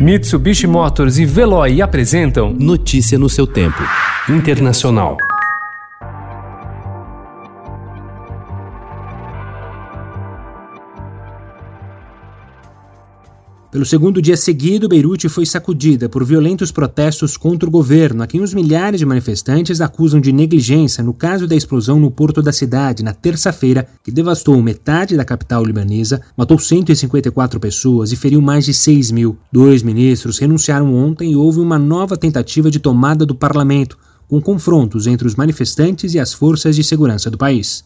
Mitsubishi Motors e Veloy apresentam Notícia no seu tempo. Internacional. Pelo segundo dia seguido, Beirute foi sacudida por violentos protestos contra o governo, a quem os milhares de manifestantes acusam de negligência no caso da explosão no porto da cidade na terça-feira, que devastou metade da capital libanesa, matou 154 pessoas e feriu mais de 6 mil. Dois ministros renunciaram ontem e houve uma nova tentativa de tomada do parlamento, com confrontos entre os manifestantes e as forças de segurança do país.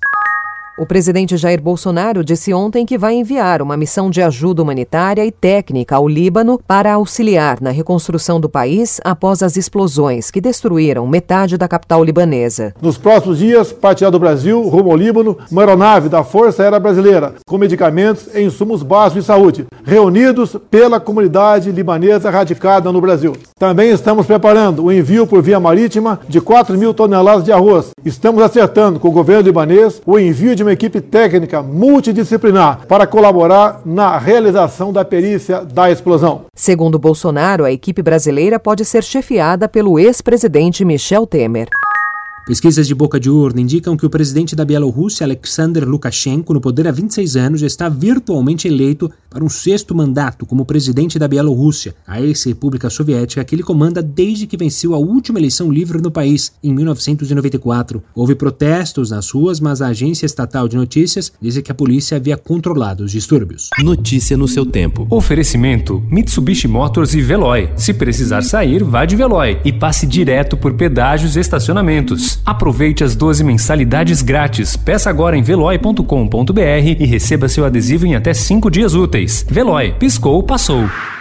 O presidente Jair Bolsonaro disse ontem que vai enviar uma missão de ajuda humanitária e técnica ao Líbano para auxiliar na reconstrução do país após as explosões que destruíram metade da capital libanesa. Nos próximos dias, partirá do Brasil, rumo ao Líbano, uma aeronave da Força Aérea Brasileira, com medicamentos e insumos básicos de saúde, reunidos pela comunidade libanesa radicada no Brasil. Também estamos preparando o envio por via marítima de 4 mil toneladas de arroz. Estamos acertando com o governo libanês o envio de uma equipe técnica multidisciplinar para colaborar na realização da perícia da explosão. Segundo Bolsonaro, a equipe brasileira pode ser chefiada pelo ex-presidente Michel Temer. Pesquisas de boca de urna indicam que o presidente da Bielorrússia, Alexander Lukashenko, no poder há 26 anos, está virtualmente eleito para um sexto mandato como presidente da Bielorrússia, a ex-república soviética que ele comanda desde que venceu a última eleição livre no país, em 1994. Houve protestos nas ruas, mas a agência estatal de notícias disse que a polícia havia controlado os distúrbios. Notícia no seu tempo. Oferecimento: Mitsubishi Motors e Veloy. Se precisar sair, vá de Veloy e passe direto por pedágios e estacionamentos. Aproveite as 12 mensalidades grátis. Peça agora em veloy.com.br e receba seu adesivo em até 5 dias úteis. Veloy, piscou, passou.